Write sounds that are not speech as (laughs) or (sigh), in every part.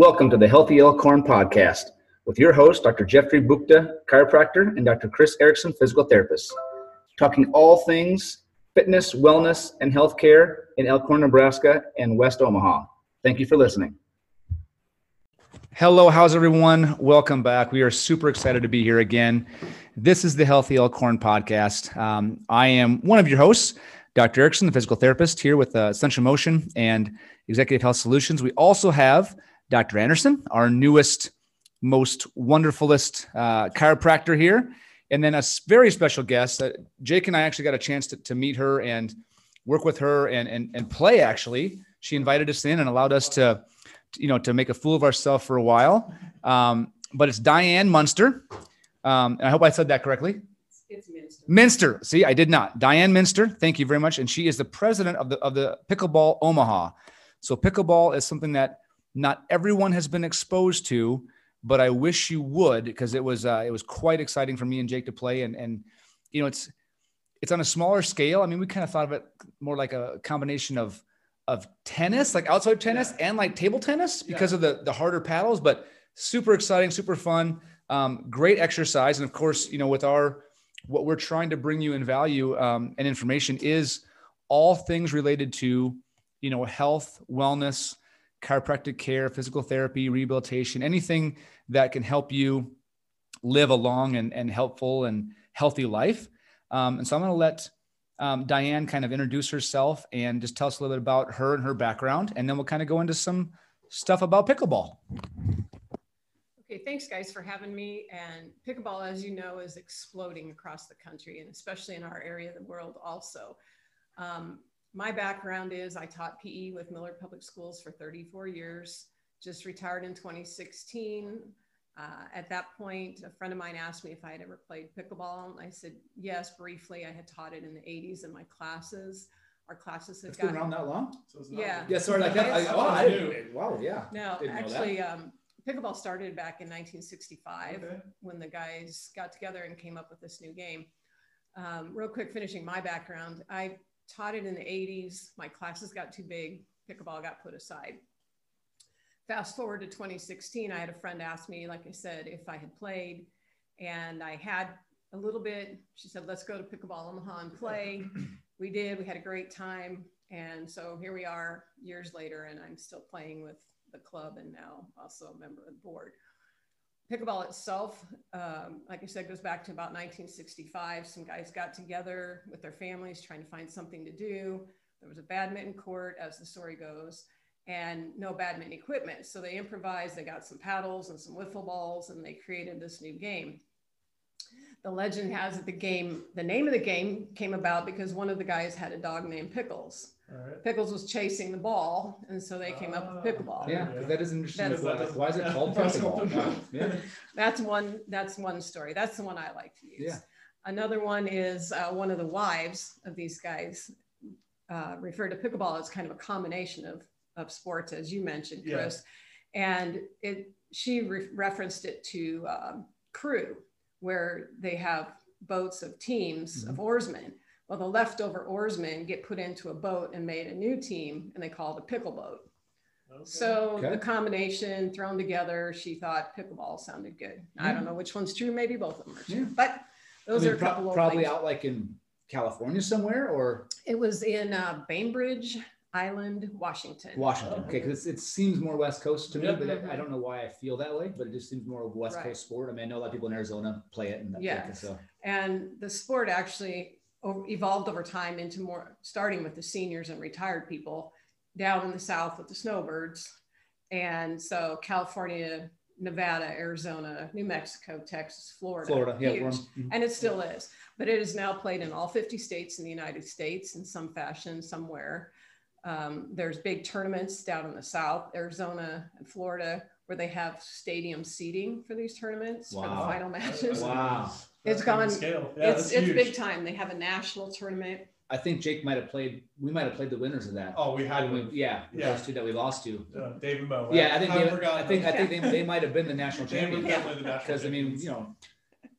Welcome to the Healthy Elkhorn podcast with your host, Dr. Jeffrey Bukta, chiropractor, and Dr. Chris Erickson, physical therapist, talking all things fitness, wellness, and healthcare in Elkhorn, Nebraska, and West Omaha. Thank you for listening. Hello, how's everyone? Welcome back. We are super excited to be here again. This is the Healthy Elkhorn podcast. Um, I am one of your hosts, Dr. Erickson, the physical therapist, here with uh, Motion and Executive Health Solutions. We also have Dr. Anderson, our newest, most wonderfulest uh, chiropractor here. And then a very special guest. Uh, Jake and I actually got a chance to, to meet her and work with her and, and, and play, actually. She invited us in and allowed us to, you know, to make a fool of ourselves for a while. Um, but it's Diane Munster. Um, and I hope I said that correctly. It's Mynster. Mynster. See, I did not. Diane Mynster. Thank you very much. And she is the president of the of the Pickleball Omaha. So pickleball is something that not everyone has been exposed to, but I wish you would because it was uh, it was quite exciting for me and Jake to play. And and you know it's it's on a smaller scale. I mean, we kind of thought of it more like a combination of of tennis, like outside tennis yeah. and like table tennis because yeah. of the the harder paddles, but super exciting, super fun, um, great exercise, and of course, you know, with our what we're trying to bring you in value um, and information is all things related to you know health, wellness, chiropractic care, physical therapy, rehabilitation, anything that can help you live a long and, and helpful and healthy life. Um, and so I'm going to let um, Diane kind of introduce herself and just tell us a little bit about her and her background. And then we'll kind of go into some stuff about pickleball. Okay, thanks guys for having me. And pickleball, as you know, is exploding across the country and especially in our area of the world also. Um, my background is I taught PE with Millard Public Schools for 34 years, just retired in 2016. Uh, at that point, a friend of mine asked me if I had ever played pickleball. And I said, yes, briefly. I had taught it in the 80s in my classes. Our classes had it's been around that long? So yeah. Yeah, sorry, like that. I, oh, I didn't, wow, yeah. No, actually, um, pickleball started back in 1965 okay. when the guys got together and came up with this new game. Um, real quick, finishing my background, I taught it in the 80s. My classes got too big. Pickleball got put aside. Fast forward to 2016, I had a friend ask me, like I said, if I had played, and I had a little bit. She said, let's go to Pickleball Omaha and play. (clears throat) we did. We had a great time. And so here we are years later, and I'm still playing with the club and now also a member of the board pickleball itself, um, like I said, goes back to about 1965. Some guys got together with their families trying to find something to do. There was a badminton court, as the story goes, and no badminton equipment. So they improvised, they got some paddles and some wiffle balls, and they created this new game. The legend has it the game, the name of the game came about because one of the guys had a dog named Pickles. Right. Pickles was chasing the ball, and so they came up with ah. pickleball. Yeah, that is interesting. That's, why is it called pickleball? yeah. (laughs) That's one. That's one story. That's the one I like to use. Yeah. Another one is uh, one of the wives of these guys uh, referred to pickleball as kind of a combination of of sports, as you mentioned, Chris, yeah. and it. She re- referenced it to um, crew, where they have boats of teams mm-hmm. of oarsmen well, the leftover oarsmen get put into a boat and made a new team, and they call it a pickle boat. Okay. So okay. the combination thrown together, she thought pickleball sounded good. Yeah. I don't know which one's true. Maybe both of them are true. Yeah. But those I mean, are a couple pro- probably out like in California somewhere, or it was in uh, Bainbridge Island, Washington. Washington. Okay, because it seems more West Coast to me, but I, I, don't know why I feel that way. But it just seems more of West right. Coast sport. I mean, I know a lot of people in Arizona play it, and yeah. So. And the sport actually evolved over time into more starting with the seniors and retired people down in the south with the snowbirds and so california nevada arizona new mexico texas florida florida yeah mm-hmm. and it still is but it is now played in all 50 states in the united states in some fashion somewhere um, there's big tournaments down in the south arizona and florida where they have stadium seating for these tournaments wow. for the final matches wow it's (laughs) gone. Scale. Yeah, it's it's huge. big time. They have a national tournament. I think Jake might have played. We might have played the winners of that. Oh, we had we, yeah, yeah, those two that we lost to. Uh, Dave and Mo. Right? Yeah, I think. They, I think. I think they, they might have been the national champions. Because I mean, you know,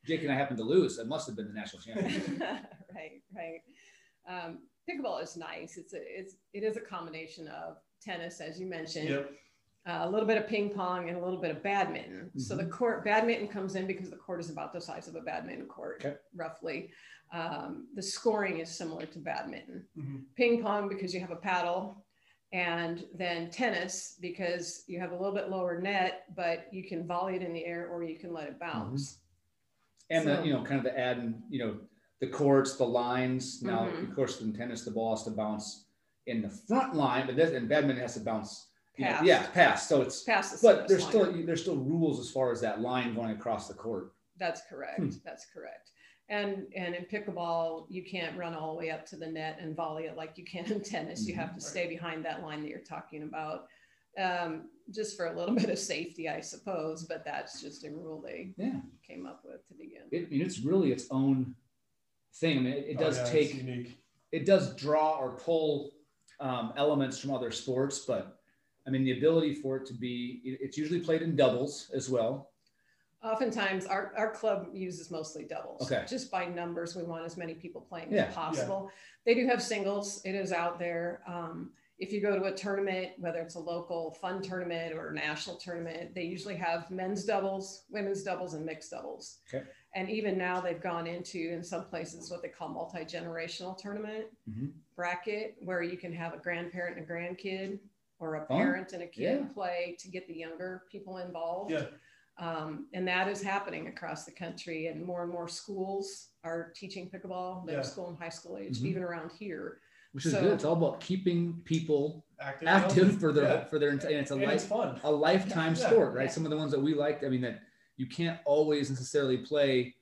Jake and I happened to lose. It must have been the national (laughs) champion. right, right. Um, pickleball is nice. It's a it's it is a combination of tennis, as you mentioned. Yep. uh, a little bit of ping pong, and a little bit of badminton. Mm-hmm. So the mm-hmm. court badminton comes in because the court is about the size of a badminton court, okay. roughly. Um, the scoring is similar to badminton. Mm-hmm. Ping pong because you have a paddle, and then tennis because you have a little bit lower net, but you can volley it in the air or you can let it bounce. Mm-hmm. And so, the you know kind of the add and you know the courts, the lines. Now, mm-hmm. of course, in tennis, the ball has to bounce in the front line, but this in badminton has to bounce. Past. yeah, past. So it's past. The but there's line. still there's still rules as far as that line going across the court. That's correct. Hmm. That's correct. And and in pickleball, you can't run all the way up to the net and volley it like you can in tennis. You have to mm-hmm. stay behind that line that you're talking about, um, just for a little (laughs) bit of safety, I suppose. But that's just a rule they yeah. came up with to begin. It, I mean, it's really its own thing. I mean, it, it oh, does oh, yeah, take it does draw or pull um, elements from other sports, but I mean, the ability for it to be, it's usually played in doubles as well. Oftentimes, our, our club uses mostly doubles. Okay. Just by numbers, we want as many people playing yeah. as possible. Yeah. They do have singles. It is out there. Um, if you go to a tournament, whether it's a local fun tournament or a national tournament, they usually have men's doubles, women's doubles, and mixed doubles. Okay. And even now, they've gone into in some places what they call multi generational tournament mm-hmm. bracket, where you can have a grandparent and a grandkid, or a parent and a kid yeah. play to get the younger people involved. Yeah. Um, and that is happening across the country, and more and more schools are teaching pickleball, middle yeah. school and high school age, mm-hmm. even around here. Which is so, good. It's all about keeping people active, active for their yeah. for their and it's a and life it's fun. a lifetime yeah. sport, right? Some of the ones that we liked. I mean, that you can't always necessarily play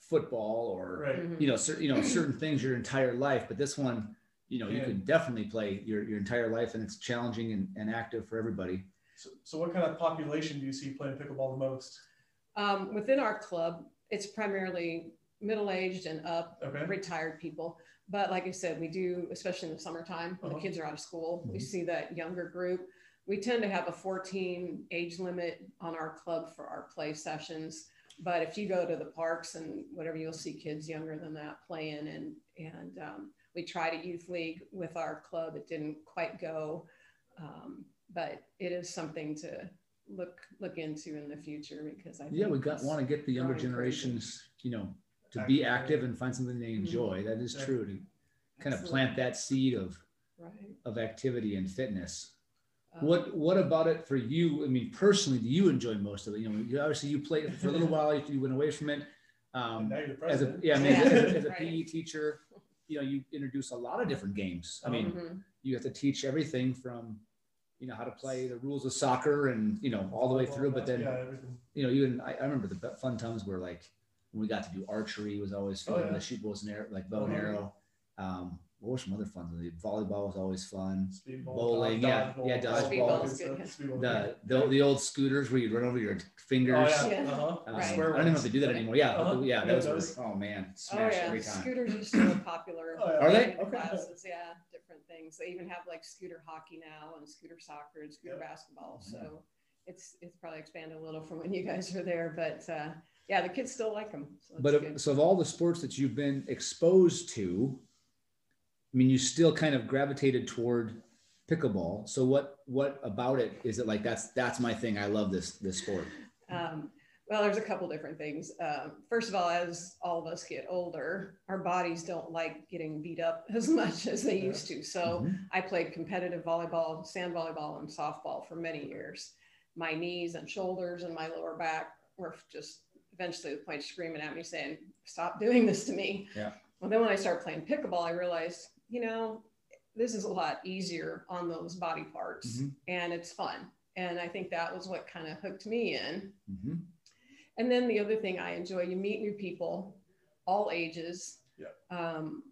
football or right. mm-hmm. you know cer- you know certain things your entire life, but this one, you know, you can definitely play your your entire life, and it's challenging and, and active for everybody. So, so what kind of population do you see playing pickleball the most? Um, within our club, it's primarily middle-aged and up, okay. retired people. But like I said, we do, especially in the summertime when uh-huh. the kids are out of school, mm-hmm. we see that younger group. We tend to have a 14 age limit on our club for our play sessions. But if you go to the parks and whatever, you'll see kids younger than that playing. And and um, we tried a youth league with our club. It didn't quite go. Um, but it is something to look look into in the future because I yeah we got want to get the younger generations crazy. you know to active, be active and find something they mm-hmm. enjoy. Mm-hmm. That is true to kind Absolutely. of plant that seed of right. of activity and fitness. Um, what what about it for you? I mean, personally, do you enjoy most of it? You know, you, obviously you played for a little (laughs) while, you went away from it. Um, as a yeah, I mean, (laughs) yeah. as, a, as a right. PE teacher, you know, you introduce a lot of different games. I mean, mm-hmm. you have to teach everything from you know how to play the rules of soccer and you know all the way through but then yeah, you know even I, I, remember the fun times where like when we got to do archery was always fun oh, yeah. the shoot bows and arrow like bow and uh-huh. arrow um, what were some other fun? The volleyball was always fun. Speedball, Bowling, dodge, yeah, yeah, dodgeball. The, the the old scooters where you'd run over your fingers. Oh, yeah. Uh-huh. Um, right. I don't even know if they do that anymore. Yeah, uh-huh. yeah, that yeah, was, oh man, smash oh, yeah. every time. Scooters are still popular. Oh, yeah. Are they? Okay. Classes, yeah, different things. They even have like scooter hockey now and scooter soccer and scooter basketball. Mm-hmm. So it's it's probably expanded a little from when you guys were there, but. Uh, yeah, the kids still like them. So but if, so, of all the sports that you've been exposed to, I mean, you still kind of gravitated toward pickleball. So what what about it is it like that's that's my thing? I love this this sport. Um, well, there's a couple different things. Um, first of all, as all of us get older, our bodies don't like getting beat up (laughs) as much as they used to. So mm-hmm. I played competitive volleyball, sand volleyball, and softball for many years. My knees and shoulders and my lower back were just eventually the point of screaming at me saying, "Stop doing this to me." Yeah. Well, then when I started playing pickleball, I realized you know, this is a lot easier on those body parts mm-hmm. and it's fun. And I think that was what kind of hooked me in. Mm-hmm. And then the other thing I enjoy, you meet new people, all ages. Yeah. Um,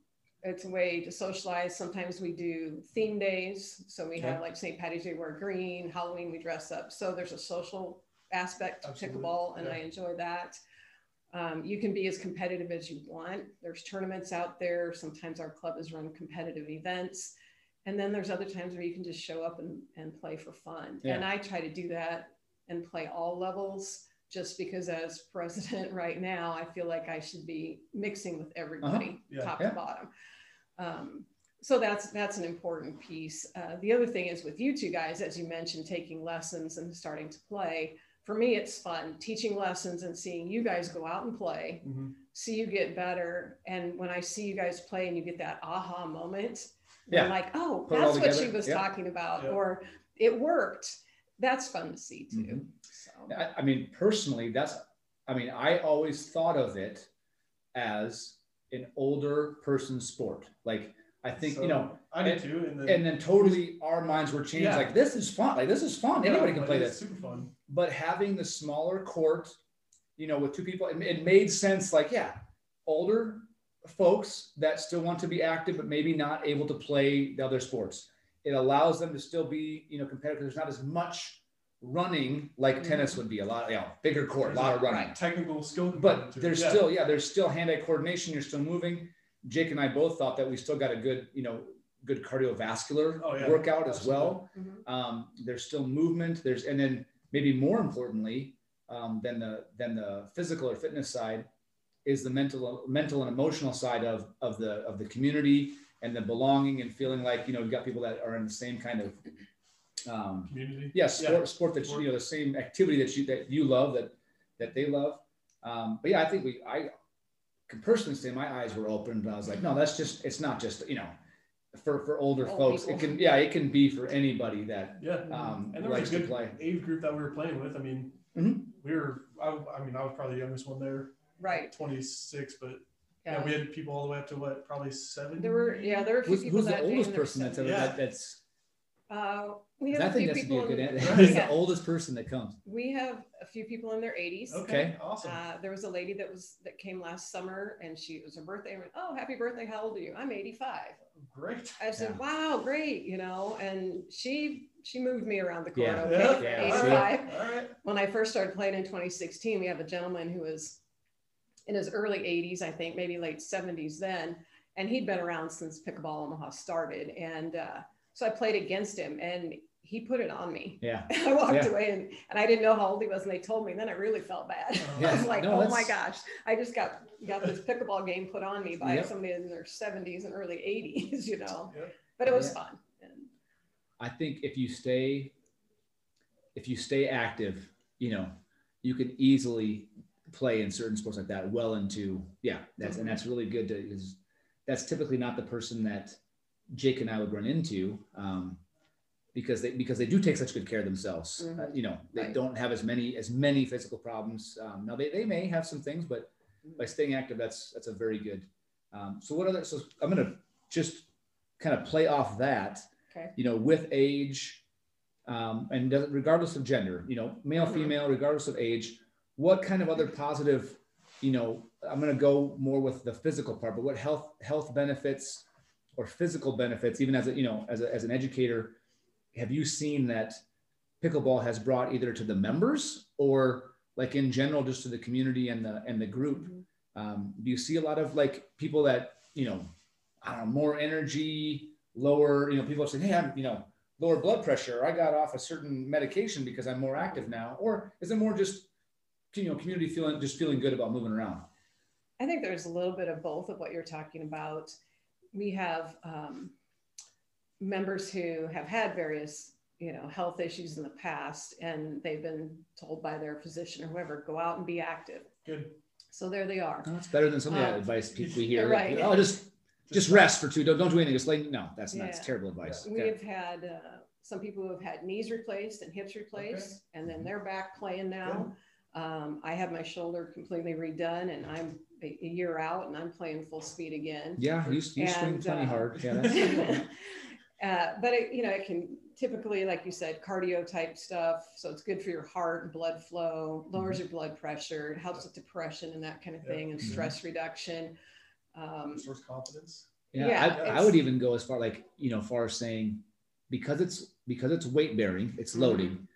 it's a way to socialize. Sometimes we do theme days. So we have like St. Patty's Day, wear green, Halloween, we dress up. So there's a social aspect to Absolutely. pickleball, and yeah. I enjoy that. Um, you can be as competitive as you want. There's tournaments out there. Sometimes our club has run competitive events. And then there's other times where you can just show up and, and play for fun. Yeah. And I try to do that and play all levels just because as president (laughs) right now, I feel like I should be mixing with everybody, uh-huh. yeah. top yeah. to bottom. Um, so that's that's an important piece. Uh, the other thing is with you two guys, as you mentioned, taking lessons and starting to play. For me, it's fun teaching lessons and seeing you guys go out and play, Mm-hmm. see you get better. And when I see you guys play and you get that aha moment, Yeah. yeah. like, oh, Put that's what she was Yeah. talking about, Yeah. or it worked. That's fun to see too. Mhm. So I, I mean, personally, that's, I mean, I always thought of it as an older person's sport. Like, I think, you know, I did too. And then, and then totally our minds were changed. Yeah. Like, this is fun. Like, this is fun. Yeah, Anybody can play it's this. Super fun. But having the smaller court, you know, with two people, it, it made sense. Like, yeah, older folks that still want to be active, but maybe not able to play the other sports. It allows them to still be, you know, competitive. There's not as much running like Mhm. tennis would be. A lot, you know, bigger court, a lot of running. Technical skill. But component to it. there's Yeah. still, yeah, there's still hand-eye coordination. You're still moving. Jake and I both thought that we still got a good, you know, good cardiovascular Oh, yeah. workout as well. mhm. Um, there's still movement. There's, and then maybe more importantly um, than the than the physical or fitness side is the mental mental and emotional side of of the of the community and the belonging and feeling like you know you've got people that are in the same kind of um, community. yeah sport Yeah. sport that you know the same activity that you that you love that that they love um, but yeah i think we i can personally say my eyes were open but i was like no that's just it's not just you know for for older Old folks people. it can yeah it can be for anybody that Yeah. um And there likes was a to good play age group that we were playing with. I mean, Mhm. we were. I, I mean, I was probably the youngest one there, right. 26, but Yeah. yeah, we had people all the way up to what, probably seven. there were yeah there were a few who's, people who's the that day oldest in their person that's ever Yeah. that, that's Uh, we have i a few think that's a good in, answer (laughs) yeah, the oldest person that comes we have a few people in their 80s. Okay. Awesome. Uh, there was a lady that was that came last summer, and she it was her birthday. I went, "Oh, happy birthday! How old are you?" I'm 85. Great. I said, Yeah. "Wow, great!" You know, and she she moved me around the court. Yeah. Okay, Yeah. for Yeah. 85. All right. When I first started playing in 2016, we have a gentleman who was in his early 80s, I think, maybe late 70s then, and he'd been around since pickleball Omaha started, and uh, so I played against him, and he put it on me. yeah (laughs) I walked Yeah. away and, and I didn't know how old he was, and they told me. And then I really felt bad. (laughs) Yeah. I was like, No, oh my that's- gosh, I just got got this pickleball game put on me by Yep. somebody in their 70s and early 80s, (laughs) you know. Yep. But it was Yeah. fun. And I think if you stay, if you stay active, you know, you can easily play in certain sports like that well into yeah. That's and that's really good to is that's typically not the person that Jake and I would run into um, because they because they do take such good care of themselves. Mhm. Uh, you know, they Right. don't have as many as many physical problems. Um, now they, they may have some things, but by staying active, that's that's a very good. Um, so what other? So I'm gonna just kind of play off that okay. you know, with age, um, and does- regardless of gender, you know, male, Mhm. female, regardless of age, what kind of other positive, you know, I'm going to go more with the physical part, but what health health benefits or physical benefits, even as a you know, as a, as an educator, have you seen that pickleball has brought either to the members or like in general, just to the community and the and the group? Mhm. Um, do you see a lot of like people that you know, I don't know, more energy, lower, you know, people are saying, hey, I'm, you know, lower blood pressure. I got off a certain medication because I'm more active now. Or is it more just, you know, community feeling, just feeling good about moving around? I think there's a little bit of both of what you're talking about. We have um, members who have had various, you know, health issues in the past, and they've been told by their physician or whoever, go out and be active. Good. So there they are. No, it's better than some of the Um, advice people we hear. right. Oh, just, just rest for two. Don't, don't do anything. Just like, no, that's not, it's Yeah. terrible advice. We Okay. have had uh, some people who have had knees replaced and hips replaced, and then they're back playing now. Um, I had my shoulder completely redone, and I'm a, a year out, and I'm playing full speed again. Yeah, you, you swing And, plenty uh, hard. (laughs) Yeah, that's, uh, but it, you know, it can typically, like you said, cardio type stuff. So it's good for your heart and blood flow, lowers your blood pressure, it helps with depression and that kind of Yeah. thing, and Mhm. stress reduction. Um, Restores confidence. yeah, Yeah, I, I would even go as far like, you know, far as saying, because it's, because it's weight bearing, it's Mhm. loading,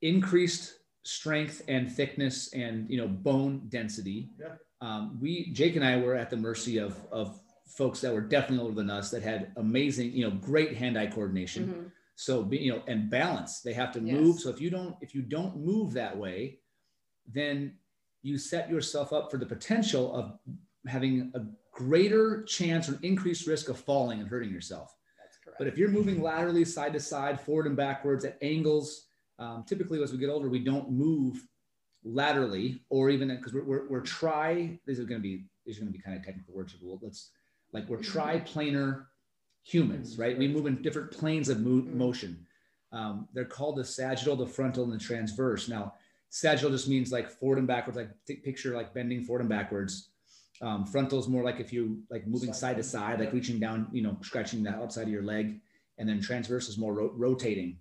increased strength and thickness and you know bone density. Yeah. Um, we Jake and I were at the mercy of of folks that were definitely older than us that had amazing you know great hand-eye coordination. mhm. So be, you know and balance. They have to Yes. move. So if you don't if you don't move that way, then you set yourself up for the potential of having a greater chance or increased risk of falling and hurting yourself. That's correct. But if you're moving laterally, side to side, forward and backwards at angles, um, typically as we get older, we don't move laterally or even because we're, we're, we're tri, these are going to be, these are going to be kind of technical words. But let's like we're triplanar humans, right? We move in different planes of mo- motion. Um, they're called the sagittal, the frontal, and the transverse. Now, sagittal just means like forward and backwards, like take picture like bending forward and backwards. Um, frontal is more like if you like moving side to side, like reaching down, you know, scratching the outside of your leg. And then transverse is more ro- rotating.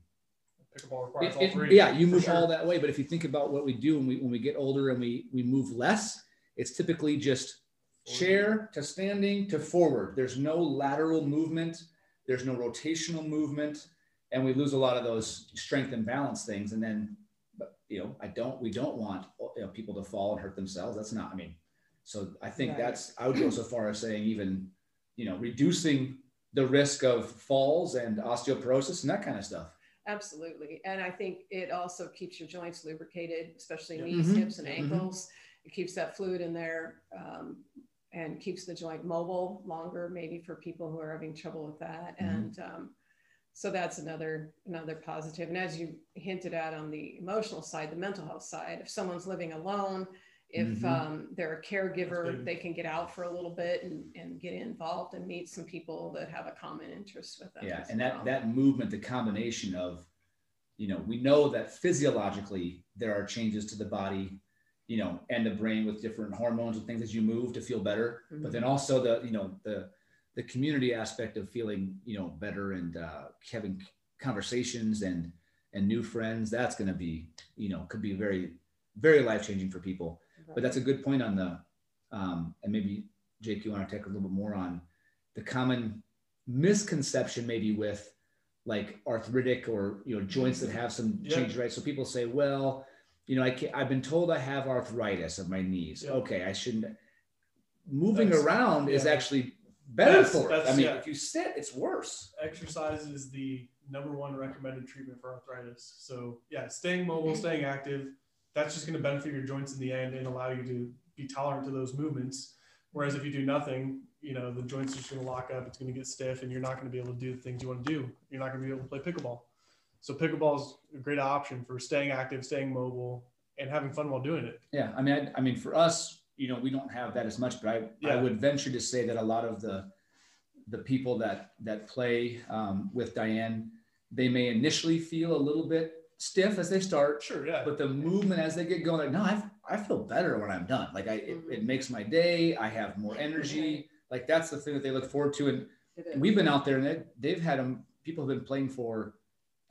Pickleball requires It- all it- yeah, you move sure. all that way. But if you think about what we do when we when we get older and we we move less, it's typically just chair to standing to forward. There's no lateral movement. There's no rotational movement, and we lose a lot of those strength and balance things. And then, you know, I don't. We don't want you know, people to fall and hurt themselves. That's not. I mean, so I think Right. that's. I would go so far as saying even, you know, reducing the risk of falls and osteoporosis and that kind of stuff. Absolutely. And I think it also keeps your joints lubricated, especially knees, Mhm. hips, and Mhm. ankles. It keeps that fluid in there um, and keeps the joint mobile longer, maybe for people who are having trouble with that. Mhm. And um, so that's another another positive. And as you hinted at on the emotional side, the mental health side, if someone's living alone, if Mhm. um, they're a caregiver, they can get out for a little bit and, and get involved and meet some people that have a common interest with them. Yeah, and well. that that movement, the combination of, you know, we know that physiologically there are changes to the body, you know, and the brain with different hormones and things as you move to feel better. But then also the, you know, the the community aspect of feeling, you know, better and uh, having conversations and and new friends. That's going to be, you know, could be very very life changing for people but that's a good point on the um, and maybe jake you want to take a little bit more on the common misconception maybe with like arthritic or you know joints that have some Yeah. change right so people say well you know I can't, i've been told i have arthritis of my knees Yeah. okay i shouldn't moving That's- around is actually better That's- for it i mean yeah. if you sit it's worse Exercise is the number one recommended treatment for arthritis. So yeah, staying mobile, staying active, that's just going to benefit your joints in the end and allow you to be tolerant to those movements. Whereas if you do nothing, you know, the joints are just going to lock up, it's going to get stiff, and you're not going to be able to do the things you want to do. You're not going to be able to play pickleball. So pickleball is a great option for staying active, staying mobile, and having fun while doing it. Yeah, I mean, I, I mean, for us, you know, we don't have that as much, but I, I would venture to say that a lot of the the people that that play um, with Diane, they may initially feel a little bit stiff as they start, Sure, yeah. but the movement as they get going, like, no, I, I feel better when I'm done. Like, I it, it makes my day. I have more energy. Like that's the thing that they look forward to. And It is. we've been out there and they, they've had them. People have been playing for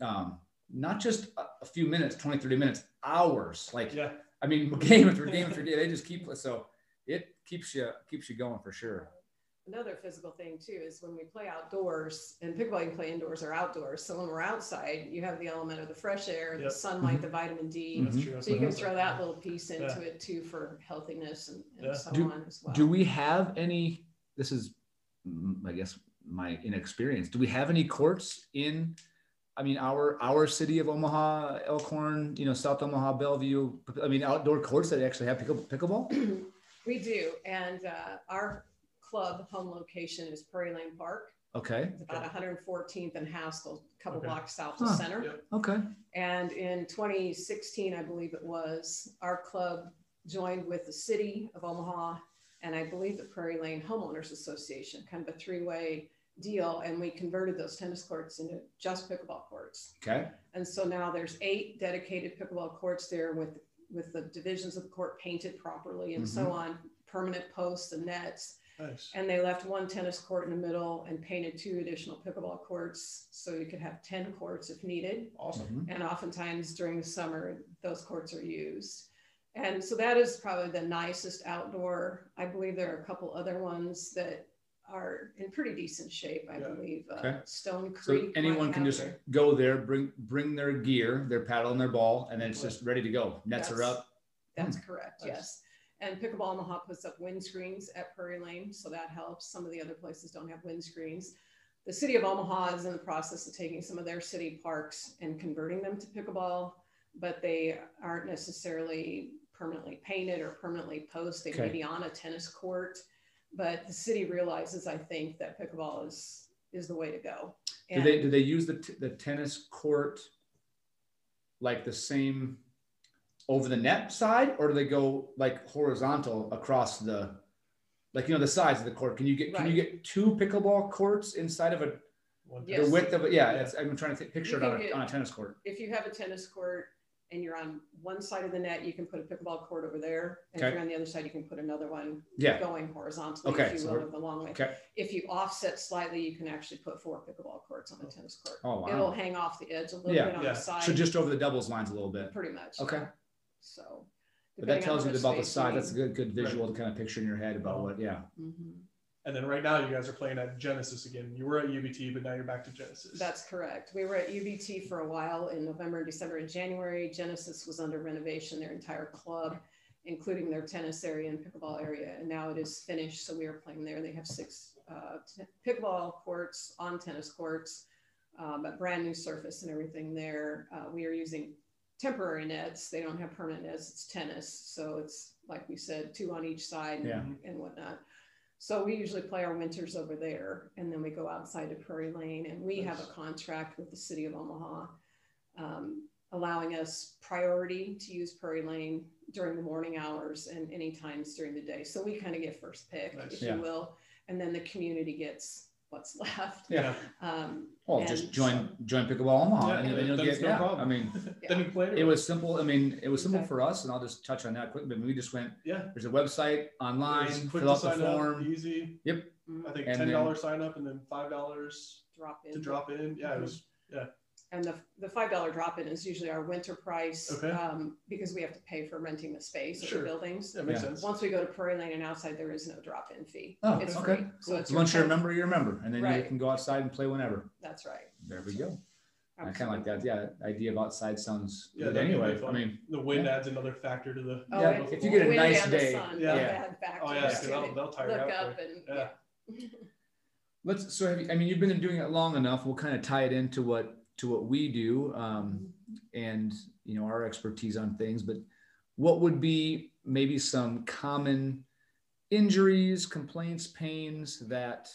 um, not just a, a few minutes, 20, 30 minutes, hours. Like yeah. I mean, (laughs) game after game after day, they just keep so it keeps you keeps you going for sure. Another physical thing too is when we play outdoors, and pickleball you can play indoors or outdoors. So when we're outside, you have the element of the fresh air, the Yep. sunlight, the vitamin D. Mhm. That's true. That's So you can throw that little piece into Yeah. it too for healthiness and, and Yeah. so Do- on as well. Do we have any? This is, mm, I guess, my inexperience. Do we have any courts in? I mean, our our city of Omaha, Elkhorn, you know, South Omaha, Bellevue. I mean, outdoor courts that actually have pickle, pickleball. (clears throat) we do, and uh, our club home location is Prairie Lane Park. Okay. It's about 114th and Haskell, a couple Okay. blocks south of Huh. Center. Yep. Okay. And in 2016, I believe it was, our club joined with the city of Omaha and I believe the Prairie Lane Homeowners Association, kind of a three-way deal. And we converted those tennis courts into just pickleball courts. Okay. And so now there's eight dedicated pickleball courts there with, with the divisions of the court painted properly and so mm-hmm. on, permanent posts and nets. Nice. And they left one tennis court in the middle and painted two additional pickleball courts. So you could have 10 courts if needed. Awesome. Mhm. And oftentimes during the summer, those courts are used. And so that is probably the nicest outdoor. I believe there are a couple other ones that are in pretty decent shape. I Yeah. believe uh, Okay. Stone So Creek. anyone can just their- go there, bring bring their gear, their paddle and their ball, and then it's just ready to go. Nets are up. That's Hmm. correct. Nice. Yes. And Pickleball Omaha puts up windscreens at Prairie Lane, so that helps. Some of the other places don't have windscreens. The city of Omaha is in the process of taking some of their city parks and converting them to pickleball, but they aren't necessarily permanently painted or permanently post. They may be on a tennis court. but the city realizes, I think, that pickleball is is the way to go. do they do they use the the tennis court like the same over the net side, or do they go like horizontal across the like you know the sides of the court? Can you get can you get two pickleball courts inside of a Yes. the width of it? Yeah, Yeah. It's, I'm trying to th- picture it on a, get- on a tennis court. if you have a tennis court and you're on one side of the net, you can put a pickleball court over there. And if you're on the other side, you can put another one Yeah. going horizontally, Okay, if you so will, the long way. Okay. If you offset slightly, you can actually put four pickleball courts on a tennis court. Oh wow. It'll hang off the edge a little Yeah. bit on Yeah. the side. So just over the doubles lines a little bit. pretty much. Okay. Yeah. So. But that tells you about the size. That's a good good visual to kind of picture in your head about what. Yeah. need. Mhm. And then right now you guys are playing at Genesis again. You were at UBT, but now you're back to Genesis. That's correct. We were at UBT for a while in November, December, and January. Genesis was under renovation, their entire club, including their tennis area and pickleball area. And now it is finished. So we are playing there. They have six uh, t- pickleball courts on tennis courts, um, a brand new surface and everything there. Uh, we are using temporary nets. They don't have permanent nets. It's tennis. So it's like we said, two on each side and, Yeah. and whatnot. So we usually play our winters over there, and then we go outside to Prairie Lane, and we have a contract with the city of Omaha, um, allowing us priority to use Prairie Lane during the morning hours and any times during the day. So we kind of get first pick, Nice. if Yeah. you will, and then the community gets what's (laughs) left. Yeah. Um, Well, And just join join pickleball Omaha, Yeah, and then then you'll get. no Yeah. problem. I mean, (laughs) then you play it was simple. I mean, it was simple Okay. for us, and I'll just touch on that quickly. But we just went. yeah. There's a website online. quick Fill to out the sign up, form. easy. mm, I think And ten dollars sign up and then five dollars drop in. to drop in. Yeah, it was And the, the five dollar drop in is usually our winter price, Okay. um, because we have to pay for renting the space of Sure. the buildings. yeah, makes Yeah. sense. Once we go to Prairie Lane and outside, there is no drop in fee. Oh, It's okay. free. So Cool. it's So your once you're a member, you're a member, and then you Right. can go outside and play whenever. That's right. There we go. I kind of like that. Yeah, idea of outside sounds Yeah, good that'd be anyway. really I mean, The wind Yeah. adds another factor to the. Oh, yeah, if you get a wind nice and the day, sun, Yeah. they yeah. add factors Oh, yeah, to 'cause that'll- it. that'll tire you Look out up quick. and, Yeah. yeah. (laughs) let's. So, have you, I mean, you've been doing it long enough. We'll kind of tie it into what to what we do, um, and you know our expertise on things. But what would be maybe some common injuries, complaints, pains that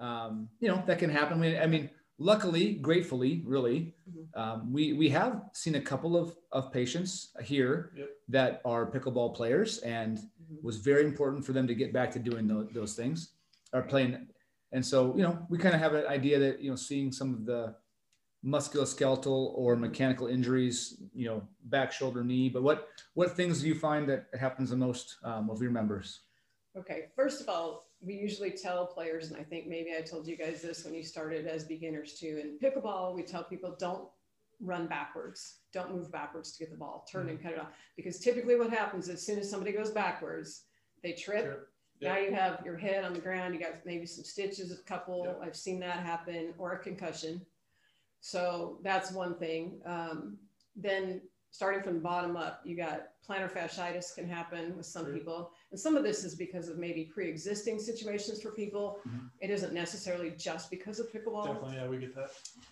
um, you know that can happen? I mean, I mean, luckily, gratefully, really, Mhm. um, we we have seen a couple of of patients here Yep. that are pickleball players, and Mhm. was very important for them to get back to doing those, those things or playing. And so, you know, we kind of have an idea that, you know, seeing some of the musculoskeletal or mechanical injuries, you know, back, shoulder, knee, but what, what things do you find that happens the most um, of your members? Okay, first of all, we usually tell players, and I think maybe I told you guys this when you started as beginners too. In pickleball, we tell people don't run backwards, don't move backwards to get the ball, turn and cut it off. Because typically, what happens as soon as somebody goes backwards, they trip. Sure. Now you have your head on the ground. You got maybe some stitches, a couple. Yeah. I've seen that happen, or a concussion. So that's one thing. Um, then starting from the bottom up, you got plantar fasciitis can happen with some people. And some of this is because of maybe pre-existing situations for people. Mhm. It isn't necessarily just because of pickleball, Definitely, yeah, we get that.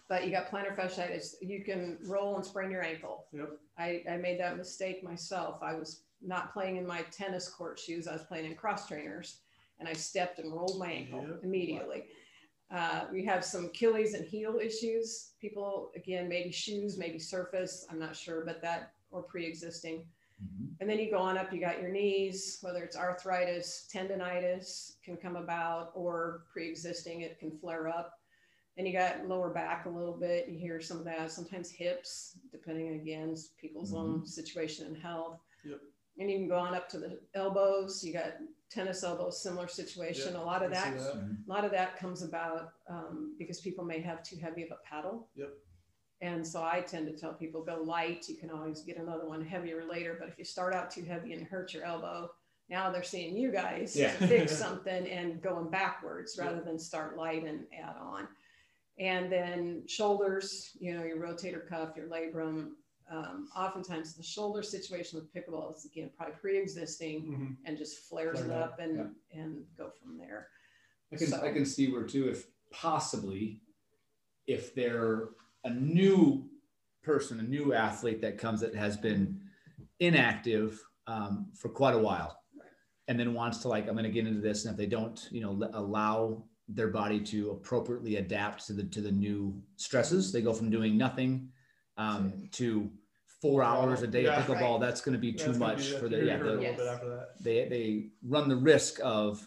but you got plantar fasciitis. You can roll and sprain your ankle. Yep. I, I made that mistake myself. I was not playing in my tennis court shoes. I was playing in cross trainers and I stepped and rolled my ankle Yep. immediately. Uh, we have some Achilles and heel issues. People, again, maybe shoes, maybe surface. I'm not sure, but that or pre-existing. And then you go on up, you got your knees, whether it's arthritis, tendonitis can come about, or pre existing, it can flare up. And you got lower back a little bit. You hear some of that, sometimes hips, depending again, people's own situation and health. Yep. And you can go on up to the elbows. You got tennis elbow, similar situation. Yep, A lot of that, that. a lot of that comes about um, because people may have too heavy of a paddle. Yep. And so I tend to tell people go light. You can always get another one heavier later. But if you start out too heavy and hurt your elbow, now they're seeing you guys Yeah. to fix (laughs) something and going backwards rather than start light and add on. And then shoulders, you know, your rotator cuff, your labrum. Um, oftentimes the shoulder situation with pickleball is again probably pre-existing Mhm. and just flares it Flare it up and and go from there. I can, So- I can see where too, if possibly, if they're a new person, a new athlete that comes that has been inactive um, for quite a while. Right. and then wants to like, I'm going to get into this. And if they don't, you know, allow their body to appropriately adapt to the, to the new stresses, they go from doing nothing um, to four hours a day Yeah. of pickleball. Right. That's going to be too That's much be- for the, yeah, gonna hurt a the, Yes. they, they run the risk of,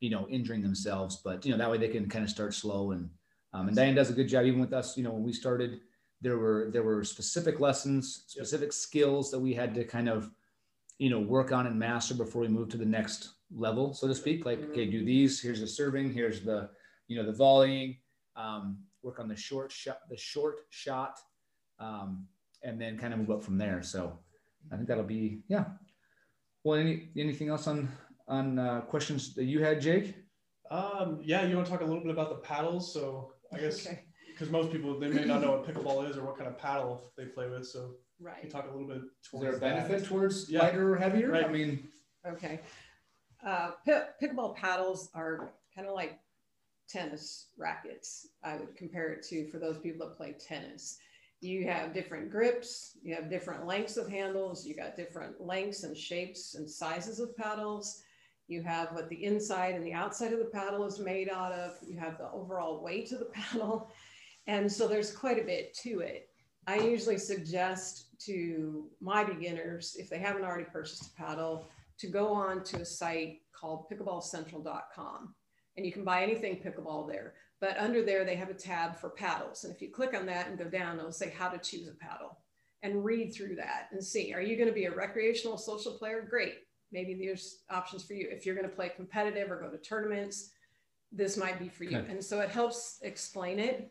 you know, injuring themselves, but you know, that way they can kind of start slow and, um, and Diane does a good job, even with us, you know, when we started, there were, there were specific lessons, Yep. specific skills that we had to kind of, you know, work on and master before we moved to the next level, so to speak. Like, okay, do these, here's the serving, here's the, you know, the volleying, um, work on the short shot, the short shot, um, and then kind of move up from there. So I think that'll be, yeah. Well, any, anything else on, on, uh, questions that you had, Jake? Um, yeah, you want to talk a little bit about the paddles? So I guess Okay, because most people they may not know what pickleball is or what kind of paddle they play with. So you right. can talk a little bit. Is there a towards that. benefit towards Yeah. lighter or heavier? Right. I mean, Okay. Uh, pi- pickleball paddles are kind of like tennis rackets. I would compare it to for those people that play tennis. You have different grips, you have different lengths of handles, you got different lengths and shapes and sizes of paddles. You have what the inside and the outside of the paddle is made out of. You have the overall weight of the (laughs) paddle. And so there's quite a bit to it. I usually suggest to my beginners, if they haven't already purchased a paddle, to go on to a site called pickleballcentral.com. And you can buy anything pickleball there. But under there, they have a tab for paddles. And if you click on that and go down, it'll say how to choose a paddle and read through that and see are you going to be a recreational social player? Great. Maybe there's options for you. If you're going to play competitive or go to tournaments, this might be for you. Okay. And so it helps explain it.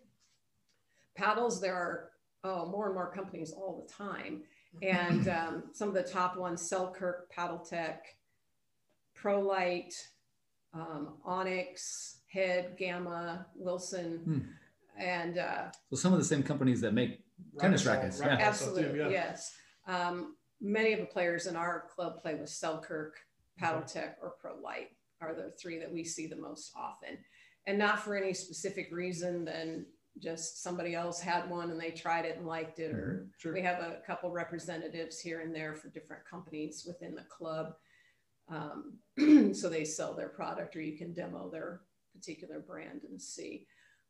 Paddles, there are oh, more and more companies all the time. And um, some of the top ones Selkirk, Paddle Tech, ProLite, um, Onyx, Head, Gamma, Wilson. Hmm. And uh, so some of the same companies that make Tennis rackets, yeah. rackets stuff absolutely, yeah. yes. Um, many of the players in our club play with Selkirk, Paddletek, or ProLite are the three that we see the most often. And not for any specific reason than just somebody else had one and they tried it and liked it, or Sure. we have a couple representatives here and there for different companies within the club. Um, (clears throat) so they sell their product or you can demo their particular brand and see.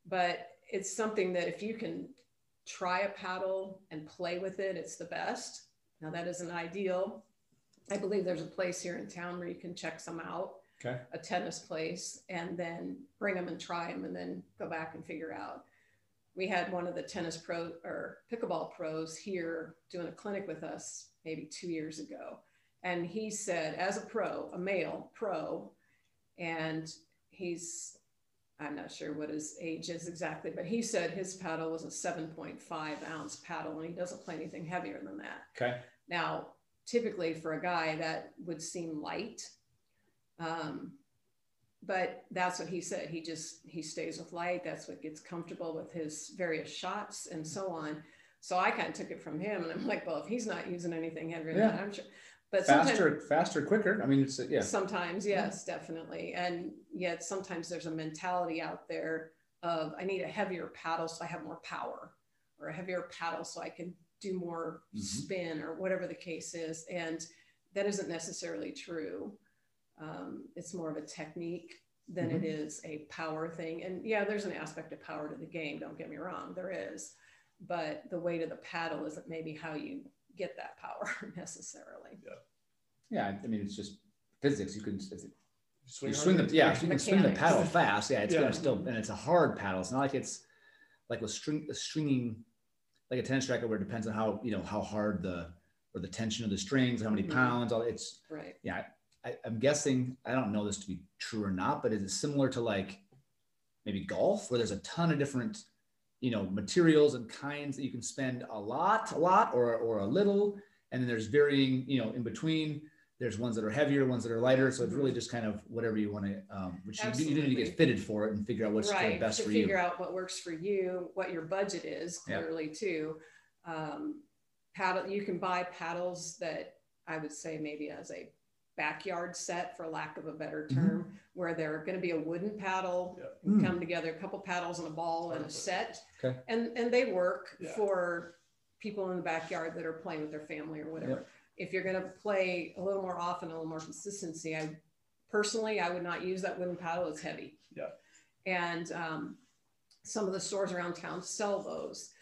But it's something that if you can try a paddle and play with it, it's the best. Now, that isn't ideal. I believe there's a place here in town where you can check some out, Okay. a tennis place, and then bring them and try them and then go back and figure out. We had one of the tennis pro or pickleball pros here doing a clinic with us maybe two years ago. And he said, as a pro, a male pro, and he's, I'm not sure what his age is exactly, but he said his paddle was a 7.5 ounce paddle and he doesn't play anything heavier than that. Okay. Now, typically for a guy, that would seem light. Um, but that's what he said. He just he stays with light. That's what gets comfortable with his various shots and so on. So I kind of took it from him, and I'm like, well, if he's not using anything heavier than that, I'm sure. But Faster, faster, quicker. I mean, it's, yeah. sometimes, yes, definitely. And yet sometimes there's a mentality out there of I need a heavier paddle so I have more power, or a heavier paddle so I can do more Mhm. spin, or whatever the case is. And that isn't necessarily true. Um, it's more of a technique than it is a power thing. And yeah, there's an aspect of power to the game. Don't get me wrong, there is. But the weight of the paddle isn't maybe how you get that power (laughs) necessarily. Yeah. Yeah, I mean, it's just physics. You can, if you Swing swing the, hard. yeah, you can swing the paddle fast. Yeah. It's Yeah. going to still, and it's a hard paddle. It's not like it's like with string, the stringing, like a tennis racket where it depends on how, you know, how hard the, or the tension of the strings, how many Mhm. pounds, all it's, Right. yeah, I, I'm guessing, I don't know this to be true or not, but is it similar to like maybe golf where there's a ton of different, you know, materials and kinds that you can spend a lot, a lot or, or a little. And then there's varying, you know, in between, there's ones that are heavier, ones that are lighter. So it's really just kind of whatever you want to, um, which you, you need to get fitted for it and figure out what's kind of right best to for figure you. out what works for you what your budget is Yeah. clearly too um, paddle you can buy paddles that i would say maybe as a backyard set for lack of a better Mhm. term where they're going to be a wooden paddle Yeah. Mm. come together a couple paddles and a ball and a set Okay. and and they work Yeah. for people in the backyard that are playing with their family or whatever if you're going to play a little more often, a little more consistency, I personally, I would not use that wooden paddle. It's heavy. Yeah. And um, some of the stores around town sell those.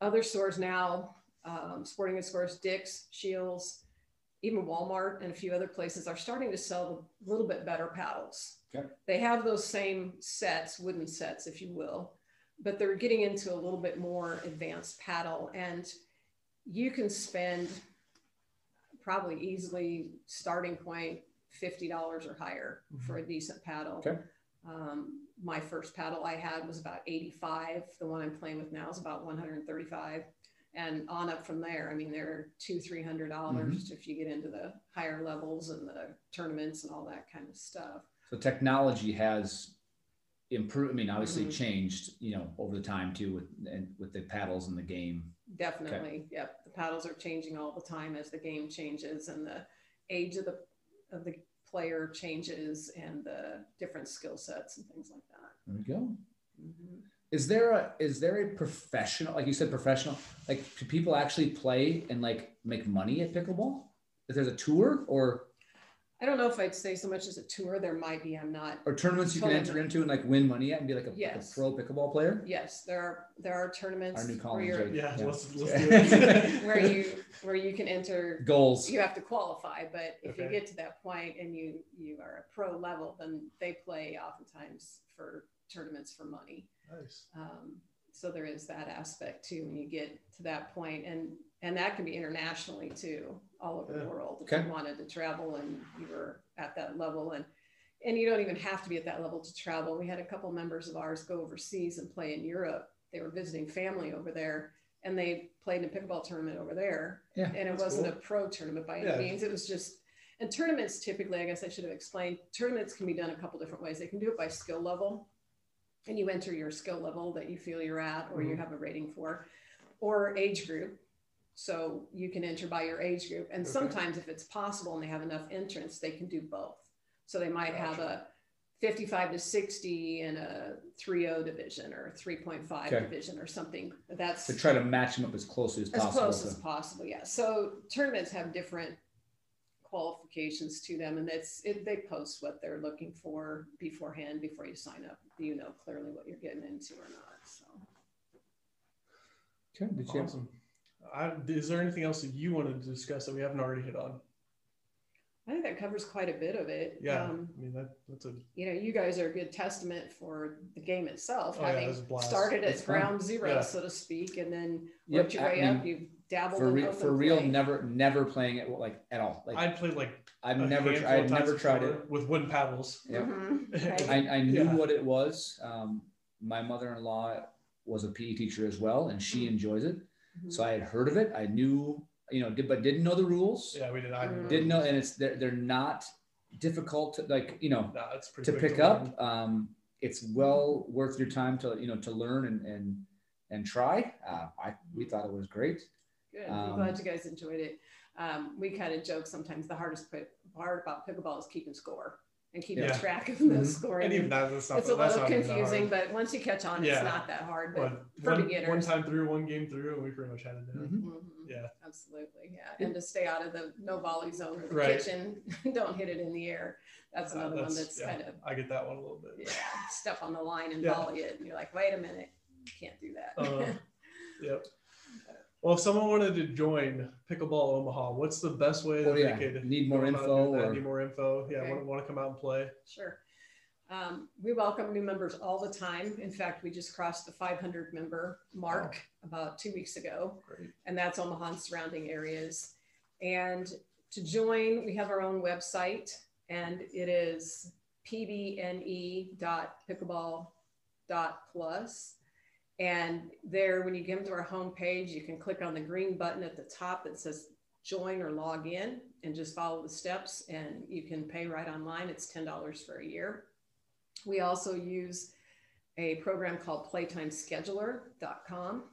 Other stores now, um, sporting goods stores, Dick's, Scheels, even Walmart and a few other places are starting to sell a little bit better paddles. Okay. They have those same sets, wooden sets, if you will, but they're getting into a little bit more advanced paddle. And you can spend probably easily starting point $50 or higher for a decent paddle. Okay. Um, my first paddle I had was about 85. The one I'm playing with now is about 135 and on up from there. I mean, they're two, three hundred dollars if you get into the higher levels and the tournaments and all that kind of stuff. So technology has improved. I mean, obviously Mhm. changed, you know, over the time too with and with the paddles in the game. Definitely, yep. The paddles are changing all the time as the game changes and the age of the of the player changes and the different skill sets and things like that. There we go. Mhm. Is there a is there a professional like you said professional like do people actually play and like make money at pickleball? If there's a tour or I don't know if I'd say so much as a tour. There might be. I'm not. or tournaments you can enter Totally. into and like win money at and be like a, like a pro pickleball player? Yes, there are there are tournaments Our new where Collins, you're? Yeah, Yeah. let's, let's (laughs) where you where you can enter Goals. you have to qualify but if you get to that point and you you are a pro level then they play oftentimes for tournaments for money nice. um, so there is that aspect too when you get to that point and and that can be internationally too all over Yeah. the world if Okay. you wanted to travel and you were at that level and and you don't even have to be at that level to travel we had a couple members of ours go overseas and play in europe they were visiting family over there and they played in a pickleball tournament over there Yeah, and it wasn't cool. a pro tournament by any Yeah. means it was just and tournaments typically i guess i should have explained tournaments can be done a couple different ways they can do it by skill level and you enter your skill level that you feel you're at or you Mhm. have a rating for or age group so you can enter by your age group and Okay. sometimes if it's possible and they have enough entrants they can do both so they might have a 55 to 60 in a 3.0 division or 3.5 Okay. division or something that's To try to match them up as closely as as possible. close to- as possible yeah so tournaments have different qualifications to them and that's it, they post what they're looking for beforehand before you sign up you know clearly what you're getting into or not so Okay, did you have- Awesome. I, is there anything else that you wanted to discuss that we haven't already hit on? i think that covers quite a bit of it Yeah, um, I mean that that's a you know you guys are a good testament for the game itself Oh, yeah, it having was started at fun. ground zero Yeah. so to speak and then Yep, worked your I way mean, up you've dabbled for in real for real play. never never playing it like at all. Like I played like I've never handful I of had times never tried it. with wooden paddles. Yep. Mhm, right. (laughs) I, I knew Yeah. what it was. Um, my mother-in-law was a PE teacher as well, and she Mhm. enjoys it. Mhm. So I had heard of it. I knew, you know, did, but didn't know the rules. Yeah, we did. I Mm. Didn't know, and it's they're, they're not difficult to like, you know, Nah, it's pretty to pick learn. up. Um, it's well worth your time to you know to learn and and and try. Uh, I we thought it was great. Good. Um, I'm glad you guys enjoyed it. Um, we kind of joke sometimes the hardest part about pickleball is keeping score and keeping Yeah. track of the score. And even that, that's it's a little confusing, but once you catch on, Yeah. it's not that hard. But But for one, beginners. one time through, one game through, and we pretty much had it down. Mhm. Mhm. Yeah. absolutely, yeah. And to stay out of the no volley zone or the Right. kitchen, (laughs) don't hit it in the air. That's Uh, another one that's yeah, kind of I get that one a little bit. yeah, step on the line and volley it, and you're like, wait a minute, you can't do that. Uh, (laughs) Yep. Well, if someone wanted to join Pickleball Omaha, what's the best way that Oh, yeah. they could Need more info or- Need more info? Yeah, Okay. want, want to come out and play? Sure. Um, we welcome new members all the time. In fact, we just crossed the 500 member mark about two weeks ago, Great. and that's Omaha and surrounding areas. And to join, we have our own website, and it is pbne.pickleball.plus. And there, when you get to our homepage, you can click on the green button at the top that says join or log in and just follow the steps and you can pay right online. It's $10 for a year. We also use a program called playtimescheduler.com.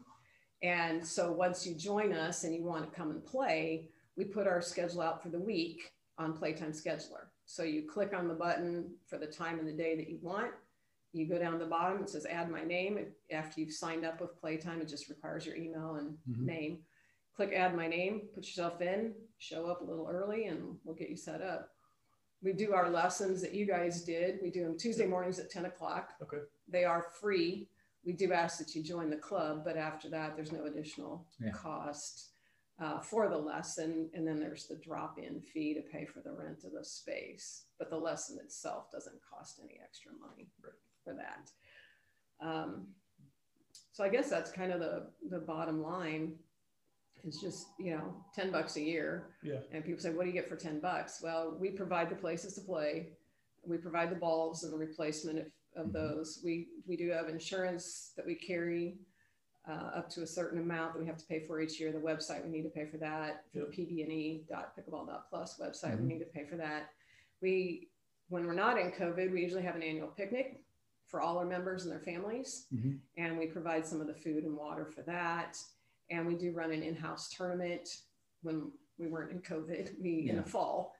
And so once you join us and you want to come and play, we put our schedule out for the week on Playtime Scheduler. So you click on the button for the time and the day that you want. You go down the bottom, it says add my name. After you've signed up with Playtime, it just requires your email and Mhm. name. click add my name, put yourself in, show up a little early, and we'll get you set up. We do our lessons that you guys did. We do them Tuesday mornings at 10 o'clock. Okay. They are free. We do ask that you join the club, but after that, there's no additional Yeah. cost uh, for the lesson. And then there's the drop in fee to pay for the rent of the space. But the lesson itself doesn't cost any extra money for that. Um, so I guess that's kind of the, the bottom line. It's just, you know, 10 bucks a year. Yeah. And people say, what do you get for 10 bucks? Well, we provide the places to play. We provide the balls and the replacement of, of Mhm. those. We, we do have insurance that we carry uh, up to a certain amount that we have to pay for each year. The website, we need to pay for that. The Yep. pbne.pickleball.plus website, Mhm. we need to pay for that. We, when we're not in COVID, we usually have an annual picnic for all our members and their families Mhm. and we provide some of the food and water for that. And we do run an in-house tournament when we weren't in COVID, (laughs) we in the fall.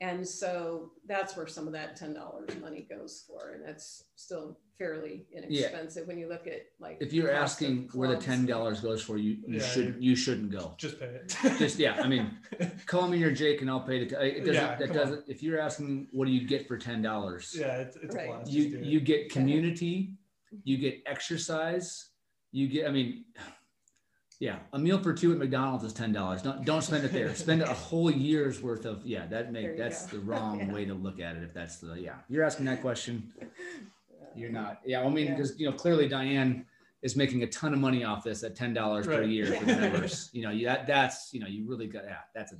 And so that's where some of that ten dollars money goes for, and that's still fairly inexpensive when you look at like. If you're cost of asking where the clubs. ten dollars goes for, you you Yeah, should you shouldn't go. Just pay it. (laughs) Just yeah, I mean, (laughs) call me or Jake and I'll pay the. T- it doesn't. Yeah, that come doesn't. If you're asking, what do you get for ten dollars? yeah, it's, it's Right. a blast. You Just do it. you get community, you get exercise, you get. I mean, yeah, a meal for two at McDonald's is ten dollars. Don't don't spend it there. Spend a whole year's worth of yeah. That There make you that's go. the wrong (laughs) Yeah. way to look at it. If that's the yeah, you're asking that question. You're not. Yeah, I mean, Yeah. because you know clearly Diane is making a ton of money off this at ten dollars per year for members. (laughs) you know, you, that that's you know you really got yeah. That's a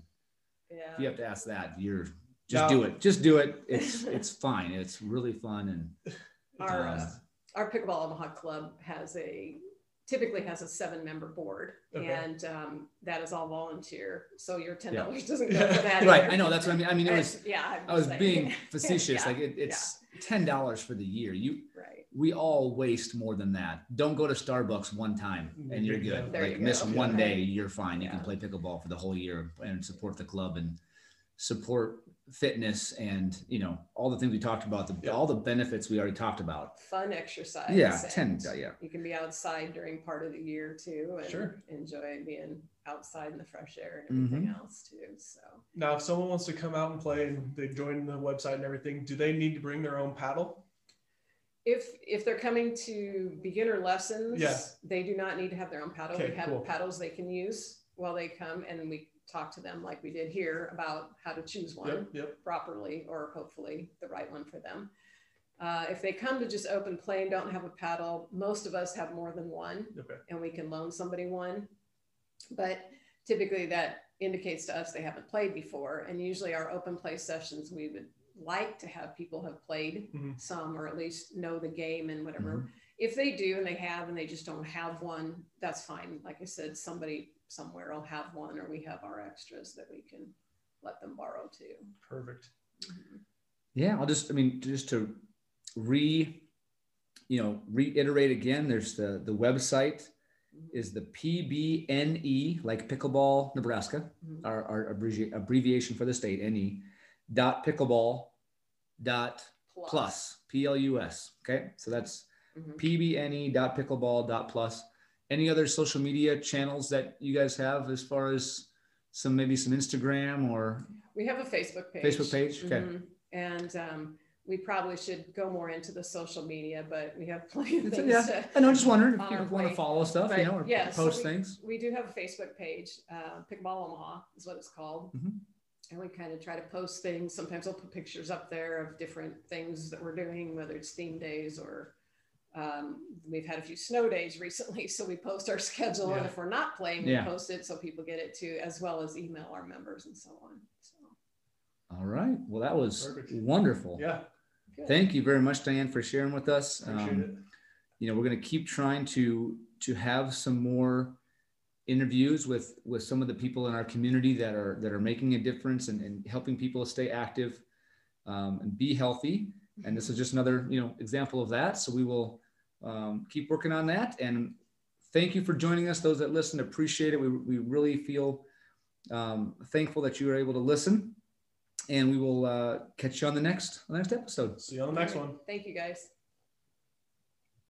Yeah. you have to ask that, you're just Now- do it. Just do it. (laughs) It's it's fine. It's really fun and Our, um, uh, our pickleball Omaha club has a typically has a seven member board Okay. and um, that is all volunteer so your ten Yeah. dollars doesn't go for (laughs) that right. either. I know that's what I mean. I mean, it was And, yeah I'm I was saying. being (laughs) facetious. Yeah, Like it, it's ten dollars for the year. You right we all waste more than that. Don't go to Starbucks one time and you're good. There like you miss go. one day, you're fine. You can play pickleball for the whole year and support the club and support fitness and you know all the things we talked about. The Yeah. all the benefits we already talked about. fun exercise Yeah, and ten. Yeah. you can be outside during part of the year too and Sure. enjoy being outside in the fresh air and everything Mm-hmm. else too so Now, if someone wants to come out and play and they join the website and everything, do they need to bring their own paddle? if if they're coming to beginner lessons Yeah. they do not need to have their own paddle Okay, we have cool. paddles they can use while they come and we talk to them like we did here about how to choose one Yep, yep. properly or hopefully the right one for them uh, if they come to just open play and don't have a paddle most of us have more than one Okay. and we can loan somebody one but typically that indicates to us they haven't played before and usually our open play sessions we would like to have people have played Mhm. some or at least know the game and whatever Mhm. if they do and they have and they just don't have one that's fine like i said somebody somewhere will have one or we have our extras that we can let them borrow too Perfect. Yeah, I'll just, I mean, just to re, you know, reiterate again, there's the, the website is the PBNE, like pickleball Nebraska, Mhm. our, our abbrevi- abbreviation for the state, NE, dot pickleball dot plus, P-L-U-S. Okay. So that's Mhm. PBNE dot pickleball dot plus. Any other social media channels that you guys have as far as some, maybe some Instagram or we have a facebook page Facebook page? Okay. Mhm. and um, we probably should go more into the social media but we have plenty of things yeah, to I know. Just wondering if you want to follow stuff, But you know, or yeah, so post we- things. we do have a Facebook page, uh, Pickleball Omaha is what it's called. Mhm. And we kind of try to post things. Sometimes I'll put pictures up there of different things that we're doing, whether it's theme days or um, we've had a few snow days (laughs) recently. So we post our schedule. And if we're not playing, we Yeah. post it so people get it too, as well as email our members and so on. So All right. Well, that was Perfect. wonderful. Yeah. good. Thank you very much, Diane, for sharing with us. Appreciate Um, it. you know, we're going to keep trying to to have some more interviews with with some of the people in our community that are that are making a difference and, and helping people stay active um, and be healthy. And this is just another you know example of that. So we will um, keep working on that. And thank you for joining us. Those that listen appreciate it. We we really feel um, thankful that you were able to listen. And we will uh, catch you on the next on the next episode. See you on the next one. Thank you guys.